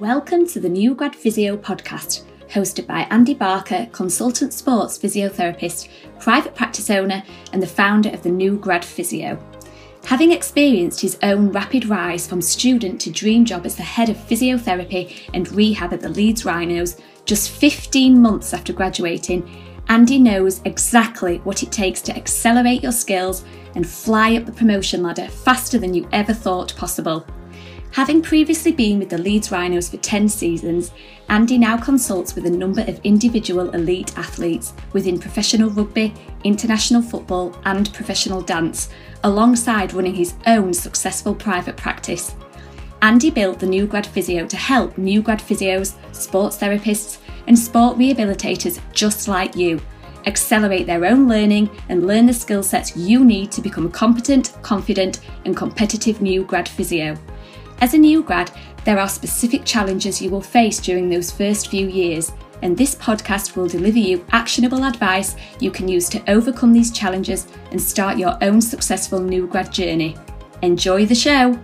Welcome to the New Grad Physio podcast, hosted by Andy Barker, consultant sports physiotherapist, private practice owner, and the founder of the New Grad Physio. Having experienced his own rapid rise from student to dream job as the head of physiotherapy and rehab at the Leeds Rhinos just 15 months after graduating, Andy knows exactly what it takes to accelerate your skills and fly up the promotion ladder faster than you ever thought possible. Having previously been with the Leeds Rhinos for 10 seasons, Andy now consults with a number of individual elite athletes within professional rugby, international football, and professional dance, alongside running his own successful private practice. Andy built the New Grad Physio to help new grad physios, sports therapists, and sport rehabilitators just like you accelerate their own learning and learn the skill sets you need to become a competent, confident, and competitive new grad physio. As a new grad, there are specific challenges you will face during those first few years, and this podcast will deliver you actionable advice you can use to overcome these challenges and start your own successful new grad journey. Enjoy the show!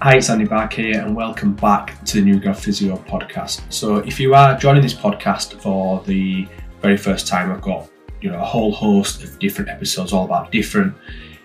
Hi, it's Andy back here, and welcome back to the New Grad Physio podcast. So, if you are joining this podcast for the very first time, I've got you know a whole host of different episodes all about different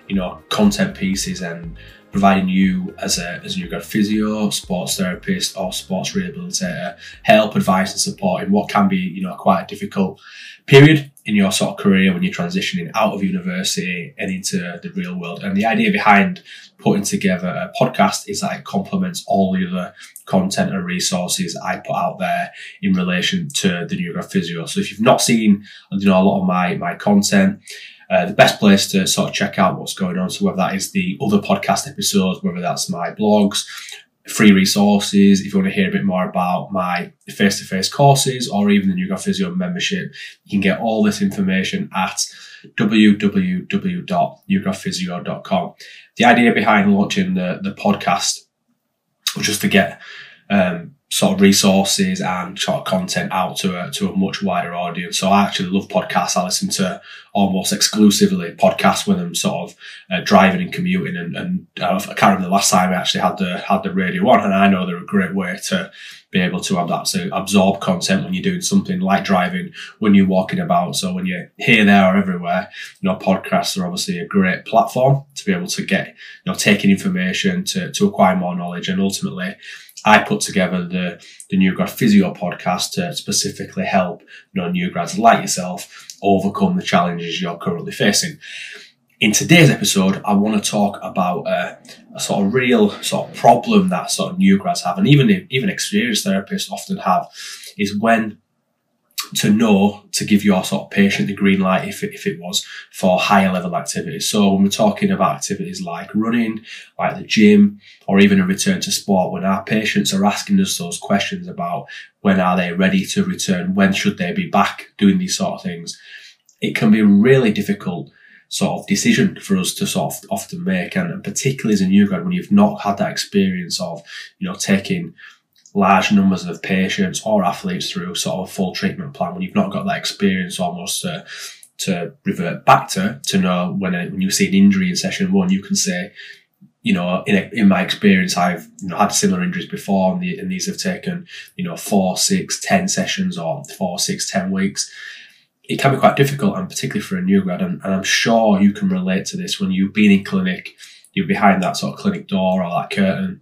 you know content pieces and providing you as a, as a physio, sports therapist, or sports rehabilitator help, advice, and support in what can be, you know, quite a difficult period in your sort of career when you're transitioning out of university and into the real world. And the idea behind putting together a podcast is that it complements all the other content and resources I put out there in relation to the new grad physio. So if you've not seen, you know, a lot of my, my content, uh, the best place to sort of check out what's going on. So whether that is the other podcast episodes, whether that's my blogs, free resources, if you want to hear a bit more about my face-to-face courses or even the New Physio membership, you can get all this information at www.newgradphysio.com. The idea behind launching the, the podcast was just to get um, sort of resources and sort of content out to a, to a much wider audience. So I actually love podcasts. I listen to almost exclusively podcasts when I'm sort of uh, driving and commuting. And, and uh, I can't remember the last time I actually had the had the radio on, and I know they're a great way to be able to have that to absorb content when you're doing something like driving, when you're walking about. So when you're here, there, or everywhere, you know, podcasts are obviously a great platform to be able to get, you know, taking information to, to acquire more knowledge and ultimately I put together the, the New Grad Physio podcast to specifically help you know, new grads like yourself overcome the challenges you're currently facing. In today's episode, I want to talk about a, a, sort of real sort of problem that sort of new grads have, and even even experienced therapists often have, is when to know to give your sort of patient the green light if it, if it was for higher level activities. So when we're talking about activities like running, like the gym, or even a return to sport, when our patients are asking us those questions about when are they ready to return, when should they be back doing these sort of things, it can be a really difficult sort of decision for us to sort of often make. And particularly as a new grad, when you've not had that experience of, you know, taking large numbers of patients or athletes through sort of a full treatment plan when you've not got that experience almost to, to revert back to, to know when, a, when you see an injury in session one, you can say, you know, in, a, in my experience, I've you know, had similar injuries before and, the, and these have taken, you know, four, six, ten sessions or four, six, ten weeks. It can be quite difficult and particularly for a new grad. And, and I'm sure you can relate to this when you've been in clinic, you're behind that sort of clinic door or that curtain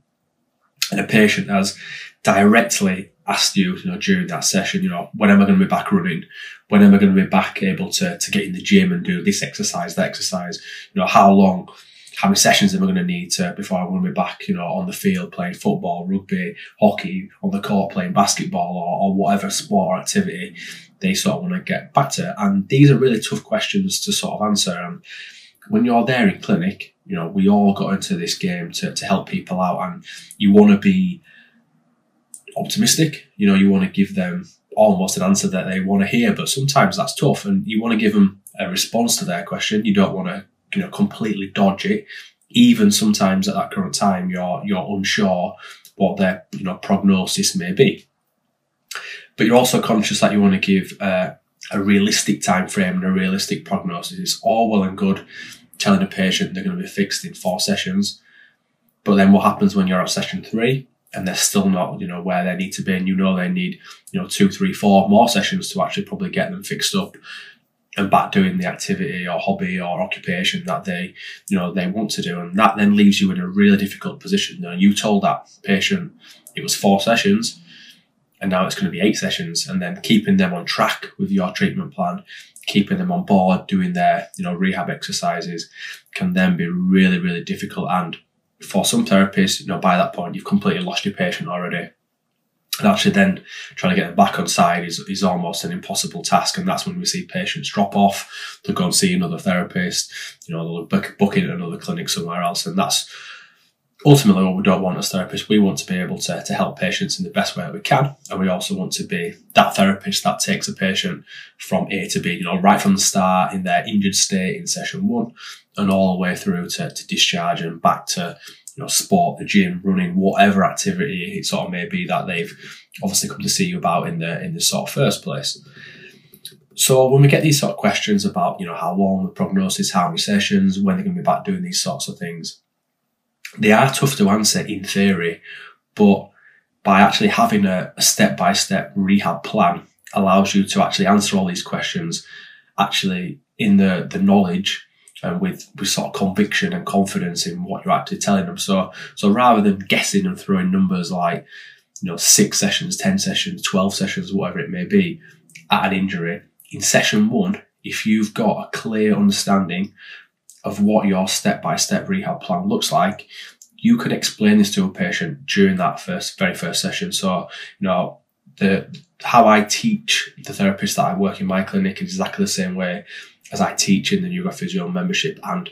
and a patient has directly asked you, you know, during that session, you know, when am I going to be back running? When am I going to be back able to, to get in the gym and do this exercise, that exercise? You know, how long, how many sessions am I going to need to before I'm going to be back, you know, on the field playing football, rugby, hockey, on the court playing basketball or, or whatever sport or activity they sort of want to get back to. And these are really tough questions to sort of answer. And when you're there in clinic, you know, we all got into this game to, to help people out and you want to be optimistic. You know, you want to give them almost an answer that they want to hear, but sometimes that's tough, and you want to give them a response to their question. You don't want to, you know, completely dodge it. Even sometimes at that current time, you're you're unsure what their you know prognosis may be, but you're also conscious that you want to give uh, a realistic time frame and a realistic prognosis. It's all well and good telling a patient they're going to be fixed in four sessions, but then what happens when you're at session three? And they're still not, you know, where they need to be, and you know they need, you know, two, three, four more sessions to actually probably get them fixed up and back doing the activity or hobby or occupation that they, you know, they want to do, and that then leaves you in a really difficult position. You, know, you told that patient it was four sessions, and now it's going to be eight sessions, and then keeping them on track with your treatment plan, keeping them on board, doing their, you know, rehab exercises, can then be really, really difficult and for some therapists, you know, by that point, you've completely lost your patient already. And actually, then trying to get them back on side is, is almost an impossible task. And that's when we see patients drop off, they'll go and see another therapist, you know, they'll book, book in another clinic somewhere else. And that's ultimately what we don't want as therapists. We want to be able to, to help patients in the best way that we can. And we also want to be that therapist that takes a patient from A to B, you know, right from the start in their injured state in session one and all the way through to, to discharge and back to you know sport, the gym, running, whatever activity it sort of may be that they've obviously come to see you about in the in the sort of first place. So when we get these sort of questions about you know how long the prognosis, how many sessions, when they're going to be back doing these sorts of things, they are tough to answer in theory, but by actually having a step by step rehab plan allows you to actually answer all these questions actually in the the knowledge and with, with sort of conviction and confidence in what you're actually telling them. So, so rather than guessing and throwing numbers like, you know, six sessions, 10 sessions, 12 sessions, whatever it may be at an injury, in session one, if you've got a clear understanding of what your step by step rehab plan looks like, you can explain this to a patient during that first, very first session. So, you know, the, how I teach the therapists that I work in my clinic is exactly the same way as I teach in the New Grad Physio membership. And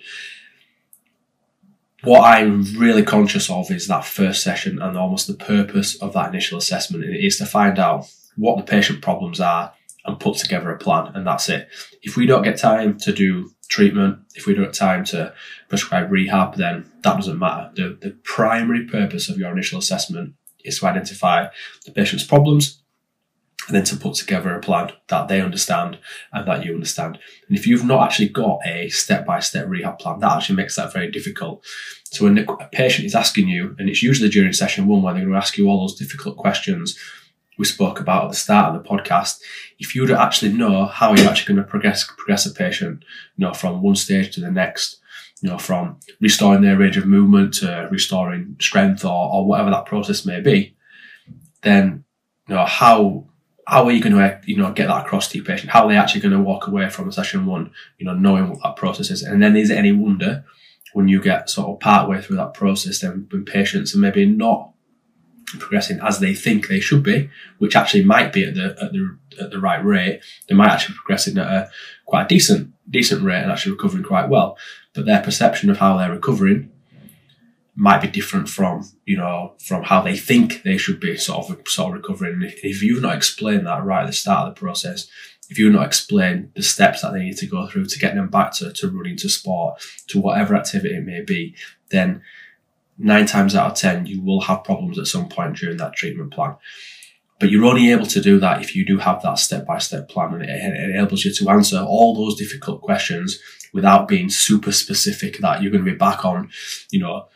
what I'm really conscious of is that first session and almost the purpose of that initial assessment is to find out what the patient problems are and put together a plan. And that's it. If we don't get time to do treatment, if we don't have time to prescribe rehab, then that doesn't matter. The, the primary purpose of your initial assessment is to identify the patient's problems and then to put together a plan that they understand and that you understand. And if you've not actually got a step by step rehab plan, that actually makes that very difficult. So when a patient is asking you, and it's usually during session one where they're going to ask you all those difficult questions we spoke about at the start of the podcast, if you would actually know how you're actually going to progress progress a patient, you know, from one stage to the next, you know, from restoring their range of movement to restoring strength or, or whatever that process may be, then you know how how are you going to you know get that across to your patient? How are they actually going to walk away from a session one, you know, knowing what that process is? And then is it any wonder when you get sort of part way through that process, then when patients are maybe not progressing as they think they should be, which actually might be at the at the at the right rate, they might actually be progressing at a quite a decent decent rate and actually recovering quite well. But their perception of how they're recovering might be different from you know from how they think they should be sort of sort of recovering. If, if you've not explained that right at the start of the process, if you've not explained the steps that they need to go through to get them back to, to running, to sport, to whatever activity it may be, then nine times out of ten you will have problems at some point during that treatment plan. But you're only able to do that if you do have that step by step plan and it, enables you to answer all those difficult questions without being super specific that you're going to be back on, you know,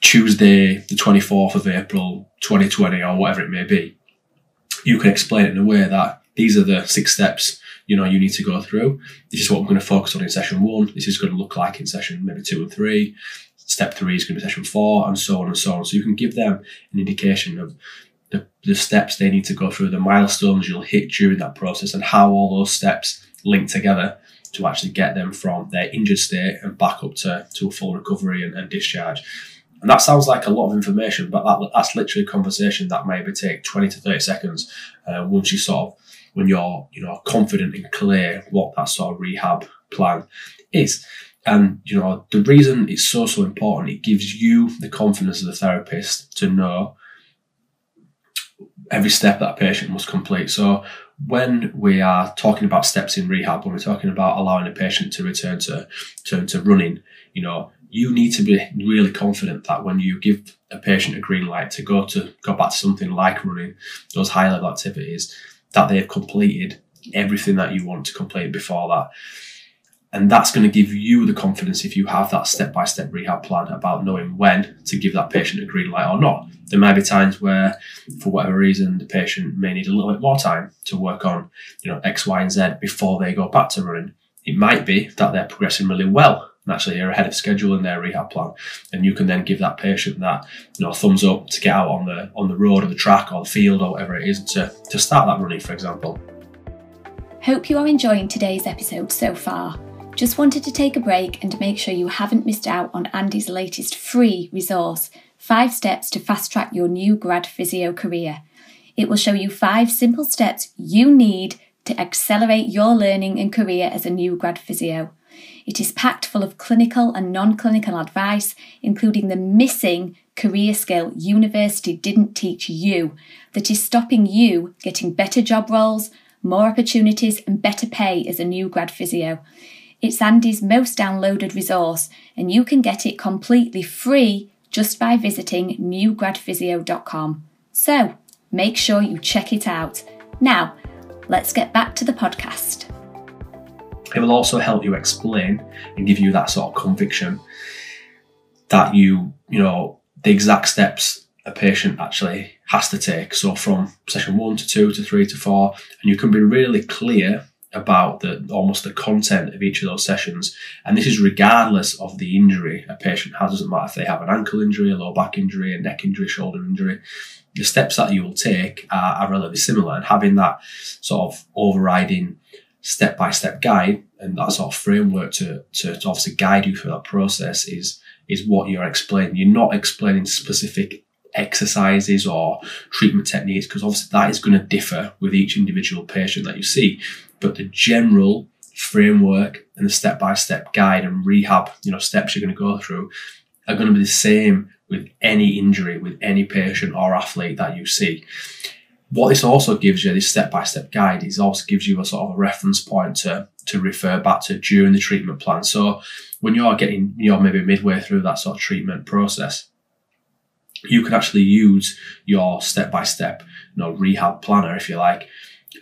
Tuesday, the 24th of April, 2020, or whatever it may be, you can explain it in a way that these are the six steps you know you need to go through. This is what I'm going to focus on in session one. This is going to look like in session maybe two and three. Step three is going to be session four, and so on and so on. So you can give them an indication of the, the steps they need to go through, the milestones you'll hit during that process, and how all those steps link together to actually get them from their injured state and back up to, to a full recovery and, and discharge. And that sounds like a lot of information, but that, that's literally a conversation that maybe take 20 to 30 seconds uh, once you sort of, when you're, you know, confident and clear what that sort of rehab plan is. And, you know, the reason it's so, so important, it gives you the confidence as a therapist to know every step that a patient must complete. So when we are talking about steps in rehab, when we're talking about allowing a patient to return to, to, to running, you know, you need to be really confident that when you give a patient a green light to go to go back to something like running those high level activities, that they have completed everything that you want to complete before that. And that's going to give you the confidence if you have that step by step rehab plan about knowing when to give that patient a green light or not. There might be times where, for whatever reason, the patient may need a little bit more time to work on, you know, X, Y, and Z before they go back to running. It might be that they're progressing really well and actually you're ahead of schedule in their rehab plan, and you can then give that patient that you know thumbs up to get out on the on the road or the track or the field or whatever it is to to start that running, for example. Hope you are enjoying today's episode so far. Just wanted to take a break and make sure you haven't missed out on Andy's latest free resource, Five Steps to Fast Track Your New Grad Physio Career. It will show you five simple steps you need to accelerate your learning and career as a new grad physio. It is packed full of clinical and non clinical advice, including the missing career skill university didn't teach you that is stopping you getting better job roles, more opportunities, and better pay as a new grad physio. It's Andy's most downloaded resource, and you can get it completely free just by visiting newgradphysio.com. So make sure you check it out. Now, let's get back to the podcast. It will also help you explain and give you that sort of conviction that you, you know, the exact steps a patient actually has to take. So from session one to two to three to four, and you can be really clear about the almost the content of each of those sessions. And this is regardless of the injury a patient has. It doesn't matter if they have an ankle injury, a low back injury, a neck injury, shoulder injury. The steps that you will take are, are relatively similar, and having that sort of overriding step by step guide and that sort of framework to, to, to obviously guide you through that process is is what you're explaining. You're not explaining specific exercises or treatment techniques because obviously that is going to differ with each individual patient that you see but the general framework and the step-by-step guide and rehab, you know, steps you're going to go through are going to be the same with any injury, with any patient or athlete that you see. What this also gives you, this step-by-step guide, is also gives you a sort of a reference point to to refer back to during the treatment plan. So when you're getting, you're maybe midway through that sort of treatment process, you can actually use your step-by-step, you know, rehab planner, if you like,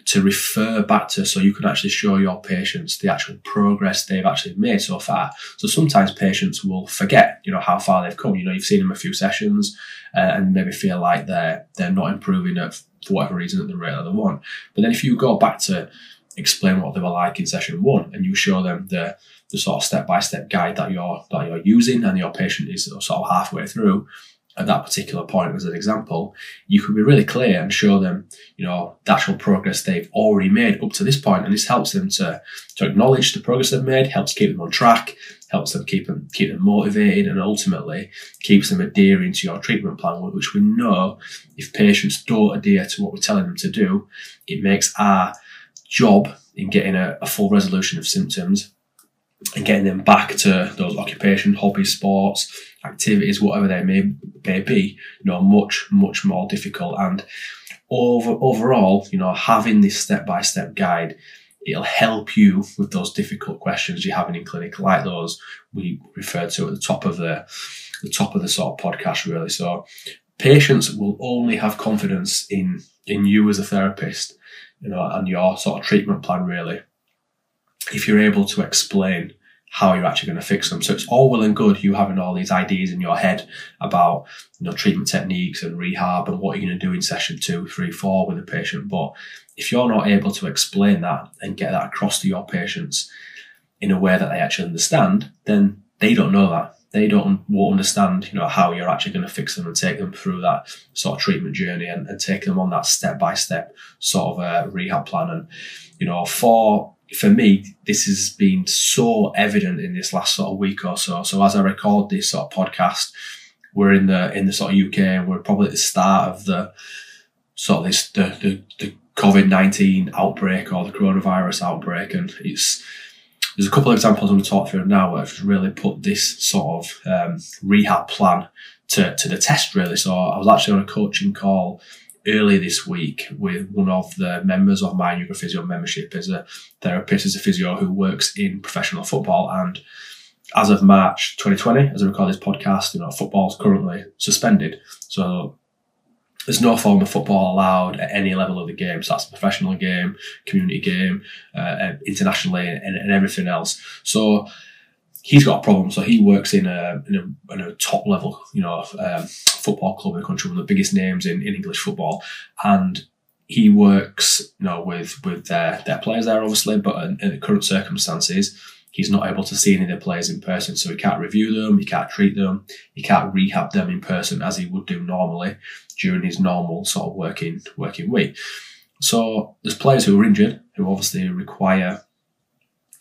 to refer back to so you can actually show your patients the actual progress they've actually made so far. So sometimes patients will forget, you know, how far they've come. You know, you've seen them a few sessions uh, and maybe feel like they're they're not improving at for whatever reason at the rate that they want. But then if you go back to explain what they were like in session one and you show them the the sort of step by step guide that you're that you're using and your patient is sort of halfway through, at that particular point as an example, you can be really clear and show them, you know, the actual progress they've already made up to this point. And this helps them to, to acknowledge the progress they've made, helps keep them on track, helps them keep them keep them motivated and ultimately keeps them adhering to your treatment plan, which we know if patients don't adhere to what we're telling them to do, it makes our job in getting a, a full resolution of symptoms and getting them back to those occupation, hobbies, sports, activities, whatever they may, may be, you know, much, much more difficult. And over, overall, you know, having this step by step guide, it'll help you with those difficult questions you're having in clinic, like those we referred to at the top of the, the top of the sort of podcast, really. So patients will only have confidence in, in you as a therapist, you know, and your sort of treatment plan, really, if you're able to explain how you're actually going to fix them. So it's all well and good you having all these ideas in your head about you know treatment techniques and rehab and what you're going to do in session two, three, four with a patient. But if you're not able to explain that and get that across to your patients in a way that they actually understand, then they don't know that. They don't won't understand, you know, how you're actually going to fix them and take them through that sort of treatment journey and, and take them on that step by step sort of uh, rehab plan. And you know, for for me, this has been so evident in this last sort of week or so. So as I record this sort of podcast, we're in the in the sort of UK we're probably at the start of the sort of this the the, the COVID nineteen outbreak or the coronavirus outbreak, and it's there's a couple of examples I'm going to talk through now where I've really put this sort of um, rehab plan to to the test really. So I was actually on a coaching call early this week with one of the members of my New Physio membership as a therapist, as a physio who works in professional football. And as of March 2020, as I record this podcast, you know, football's currently suspended. So there's no form of football allowed at any level of the game. So that's a professional game, community game, uh, internationally, and, and everything else. So he's got a problem. So he works in a, in a, in a top level, you know, um, football club in the country, one of the biggest names in, in English football, and he works, you know, with with their their players there, obviously, but in, in the current circumstances, he's not able to see any of the players in person, so he can't review them, he can't treat them, he can't rehab them in person as he would do normally during his normal sort of working working week. So there's players who are injured who obviously require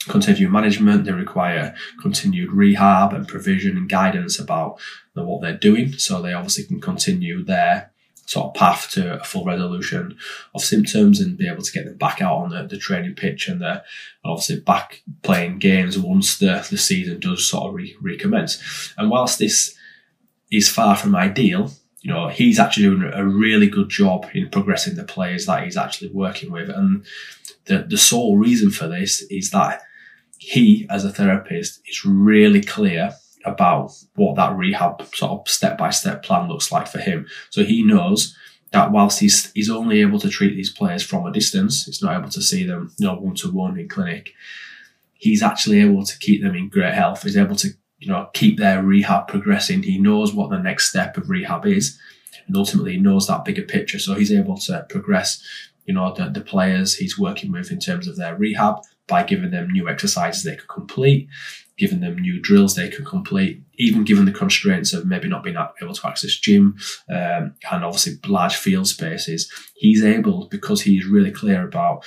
continued management, they require continued rehab and provision and guidance about what they're doing. So they obviously can continue their sort of path to a full resolution of symptoms and be able to get them back out on the, the training pitch and obviously back playing games once the, the season does sort of re- recommence. And whilst this is far from ideal, you know, he's actually doing a really good job in progressing the players that he's actually working with. And the, the sole reason for this is that he, as a therapist, is really clear about what that rehab sort of step by step plan looks like for him. So he knows that whilst he's he's only able to treat these players from a distance, he's not able to see them, you know, one to one in clinic. He's actually able to keep them in great health. He's able to, you know, keep their rehab progressing. He knows what the next step of rehab is, and ultimately he knows that bigger picture. So he's able to progress, you know, the, the players he's working with in terms of their rehab by giving them new exercises they could complete, giving them new drills they could complete, even given the constraints of maybe not being able to access gym um, and obviously large field spaces, he's able, because he's really clear about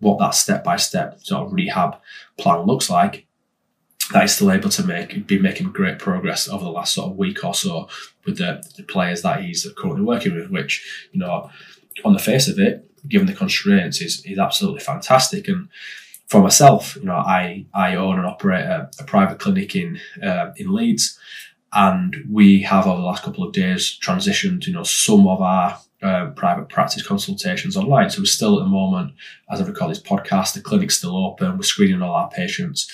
what that step by step sort of rehab plan looks like, that he's still able to make be making great progress over the last sort of week or so with the, the players that he's currently working with, which, you know, on the face of it, given the constraints, is, is absolutely fantastic. And for myself, you know, I, I own and operate a, a private clinic in uh, in Leeds, and we have over the last couple of days transitioned, you know, some of our uh, private practice consultations online. So we're still at the moment, as I record this podcast, the clinic's still open. We're screening all our patients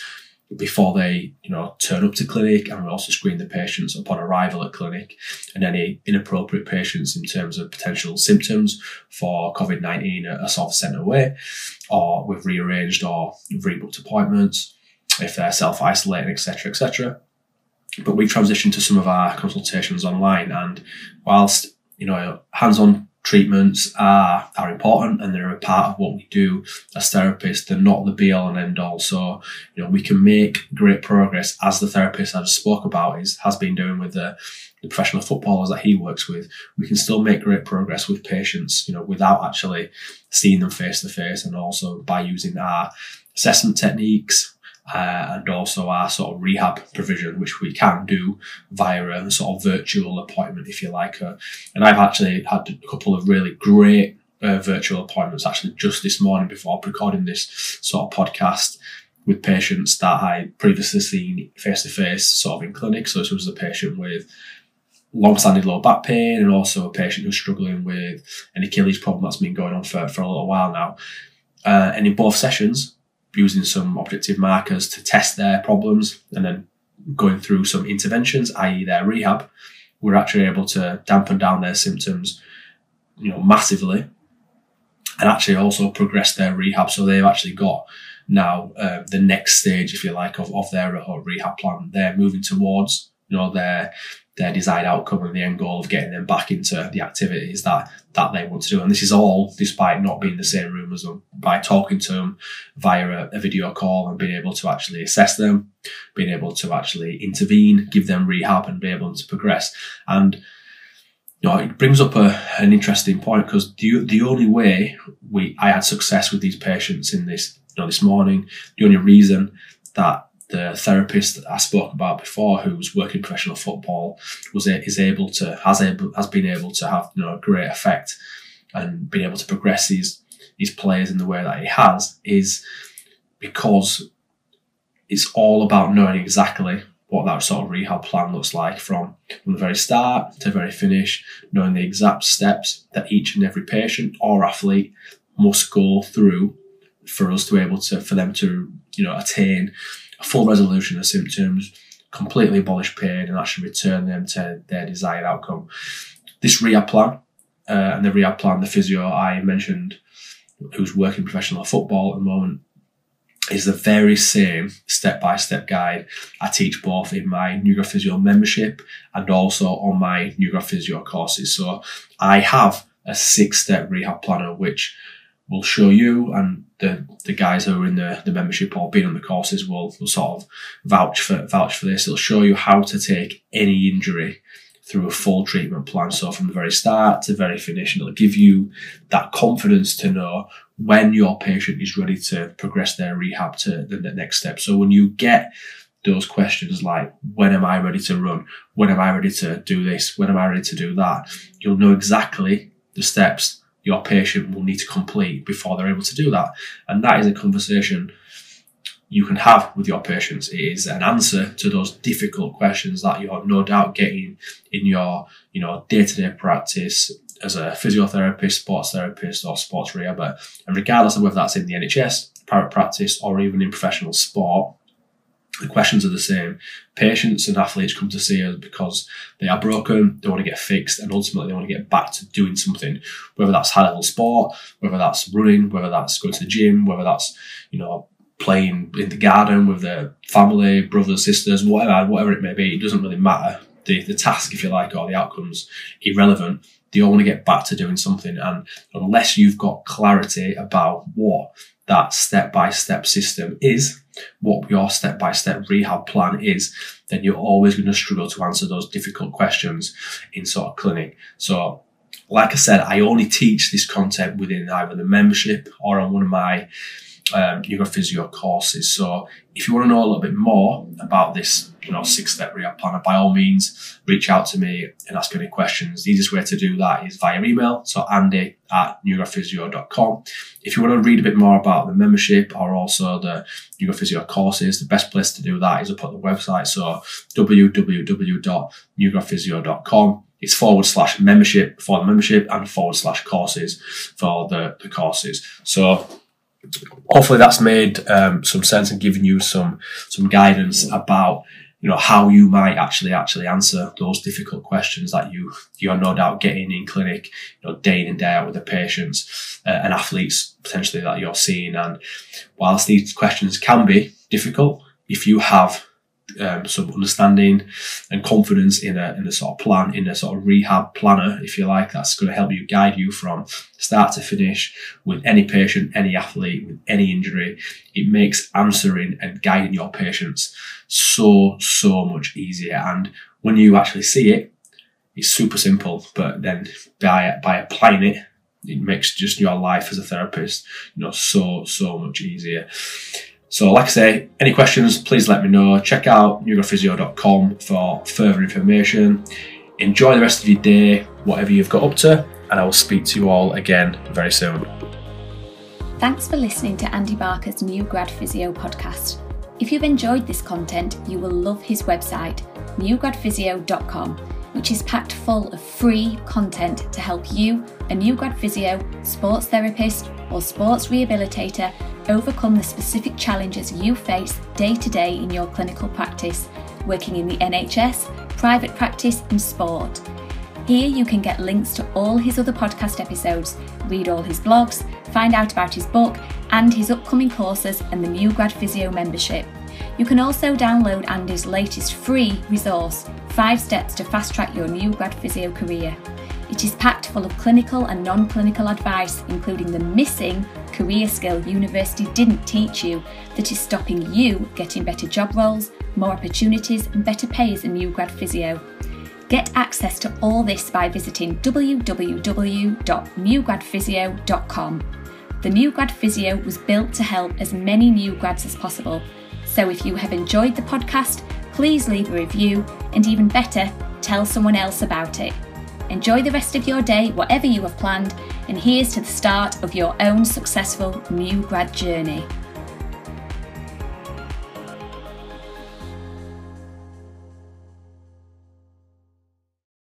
before they, you know, turn up to clinic, and we also screen the patients upon arrival at clinic, and any inappropriate patients in terms of potential symptoms for COVID nineteen are sort of sent away, or we've rearranged or rebooked appointments if they're self isolating, etc., etc. But we transitioned to some of our consultations online, and whilst you know hands on treatments are are important and they're a part of what we do as therapists. They're not the be all and end all. So you know we can make great progress as the therapist I just spoke about is has been doing with the, the professional footballers that he works with. We can still make great progress with patients, you know, without actually seeing them face to face, and also by using our assessment techniques, uh, and also our sort of rehab provision, which we can do via a sort of virtual appointment, if you like. Uh, and I've actually had a couple of really great uh, virtual appointments actually just this morning before recording this sort of podcast with patients that I previously seen face to face, sort of in clinic. So this was a patient with long-standing low back pain and also a patient who's struggling with an Achilles problem that's been going on for, for a little while now. Uh, and in both sessions, using some objective markers to test their problems and then going through some interventions, i.e., their rehab, we're actually able to dampen down their symptoms, you know, massively, and actually also progress their rehab. So they've actually got now uh, the next stage, if you like, of, of their uh, rehab plan. They're moving towards, you know, their their desired outcome and the end goal of getting them back into the activities that that they want to do. And this is all despite not being in the same room as them, by talking to them via a, a, video call and being able to actually assess them, being able to actually intervene, give them rehab and be able to progress. And you know, it brings up a, an interesting point because the, the only way we I had success with these patients in this you know this morning, the only reason that the therapist that I spoke about before, who was working professional football, was is able to has able has been able to have you know a great effect and been able to progress these these players in the way that he has is because it's all about knowing exactly what that sort of rehab plan looks like from from the very start to very finish, knowing the exact steps that each and every patient or athlete must go through for us to be able to for them to you know attain a full resolution of symptoms, completely abolish pain, and actually return them to their desired outcome. This rehab plan uh, and the rehab plan, the physio I mentioned, who's working professional football at the moment, is the very same step by step guide I teach both in my New Physio membership and also on my New Physio courses. So I have a six step rehab planner which will show you and the, the guys who are in the, the membership or being on the courses will, will sort of vouch for vouch for this. It'll show you how to take any injury through a full treatment plan. So from the very start to very finish, and it'll give you that confidence to know when your patient is ready to progress their rehab to the, the next step. So when you get those questions like, when am I ready to run? When am I ready to do this? When am I ready to do that? You'll know exactly the steps your patient will need to complete before they're able to do that. And that is a conversation you can have with your patients. It is an answer to those difficult questions that you're no doubt getting in your, you know, day-to-day practice as a physiotherapist, sports therapist, or sports rehabber. And regardless of whether that's in the NHS, private practice, or even in professional sport, the questions are the same. Patients and athletes come to see us because they are broken, they want to get fixed, and ultimately they want to get back to doing something, whether that's high level sport, whether that's running, whether that's going to the gym, whether that's, you know, playing in the garden with their family, brothers, sisters, whatever, whatever it may be. It doesn't really matter. The, the task, if you like, or the outcomes irrelevant. They all want to get back to doing something. And unless you've got clarity about what that step by step system is, what your step by step rehab plan is, then you're always going to struggle to answer those difficult questions in sort of clinic. So, like I said, I only teach this content within either the membership or on one of my um, Physio courses. So if you want to know a little bit more about this, you know, six step rehab planner, by all means, reach out to me and ask any questions. The easiest way to do that is via email. So Andy at newgradphysio.com. If you want to read a bit more about the membership or also the New Grad Physio courses, the best place to do that is up at the website. So www.newgradphysio.com. It's forward slash membership for the membership and forward slash courses for the, the courses. So hopefully that's made um, some sense and given you some some guidance about you know how you might actually actually answer those difficult questions that you you're no doubt getting in clinic you know day in and day out with the patients uh, and athletes potentially that you're seeing. And whilst these questions can be difficult if you have um, some understanding and confidence in a in a sort of plan, in a sort of rehab planner, if you like. That's going to help you guide you from start to finish with any patient, any athlete, with any injury. It makes answering and guiding your patients so so much easier. And when you actually see it, it's super simple. But then by by applying it, it makes just your life as a therapist, you know, so so much easier. So, like I say, any questions, please let me know. Check out newgradphysio.com for further information. Enjoy the rest of your day, whatever you've got up to, and I will speak to you all again very soon. Thanks for listening to Andy Barker's new Grad Physio podcast. If you've enjoyed this content, you will love his website, newgradphysio.com, which is packed full of free content to help you, a new grad physio, sports therapist, or sports rehabilitator overcome the specific challenges you face day to day in your clinical practice, working in the NHS, private practice, and sport. Here you can get links to all his other podcast episodes, read all his blogs, find out about his book and his upcoming courses and the new Grad Physio membership. You can also download Andy's latest free resource, 5 Steps to Fast Track Your New Grad Physio Career. It is packed full of clinical and non clinical advice, including the missing career skill university didn't teach you that is stopping you getting better job roles, more opportunities, and better pay as a new grad physio. Get access to all this by visiting www.newgradphysio.com. The New Grad Physio was built to help as many new grads as possible. So if you have enjoyed the podcast, please leave a review and even better, tell someone else about it. Enjoy the rest of your day, whatever you have planned, and here's to the start of your own successful new grad journey.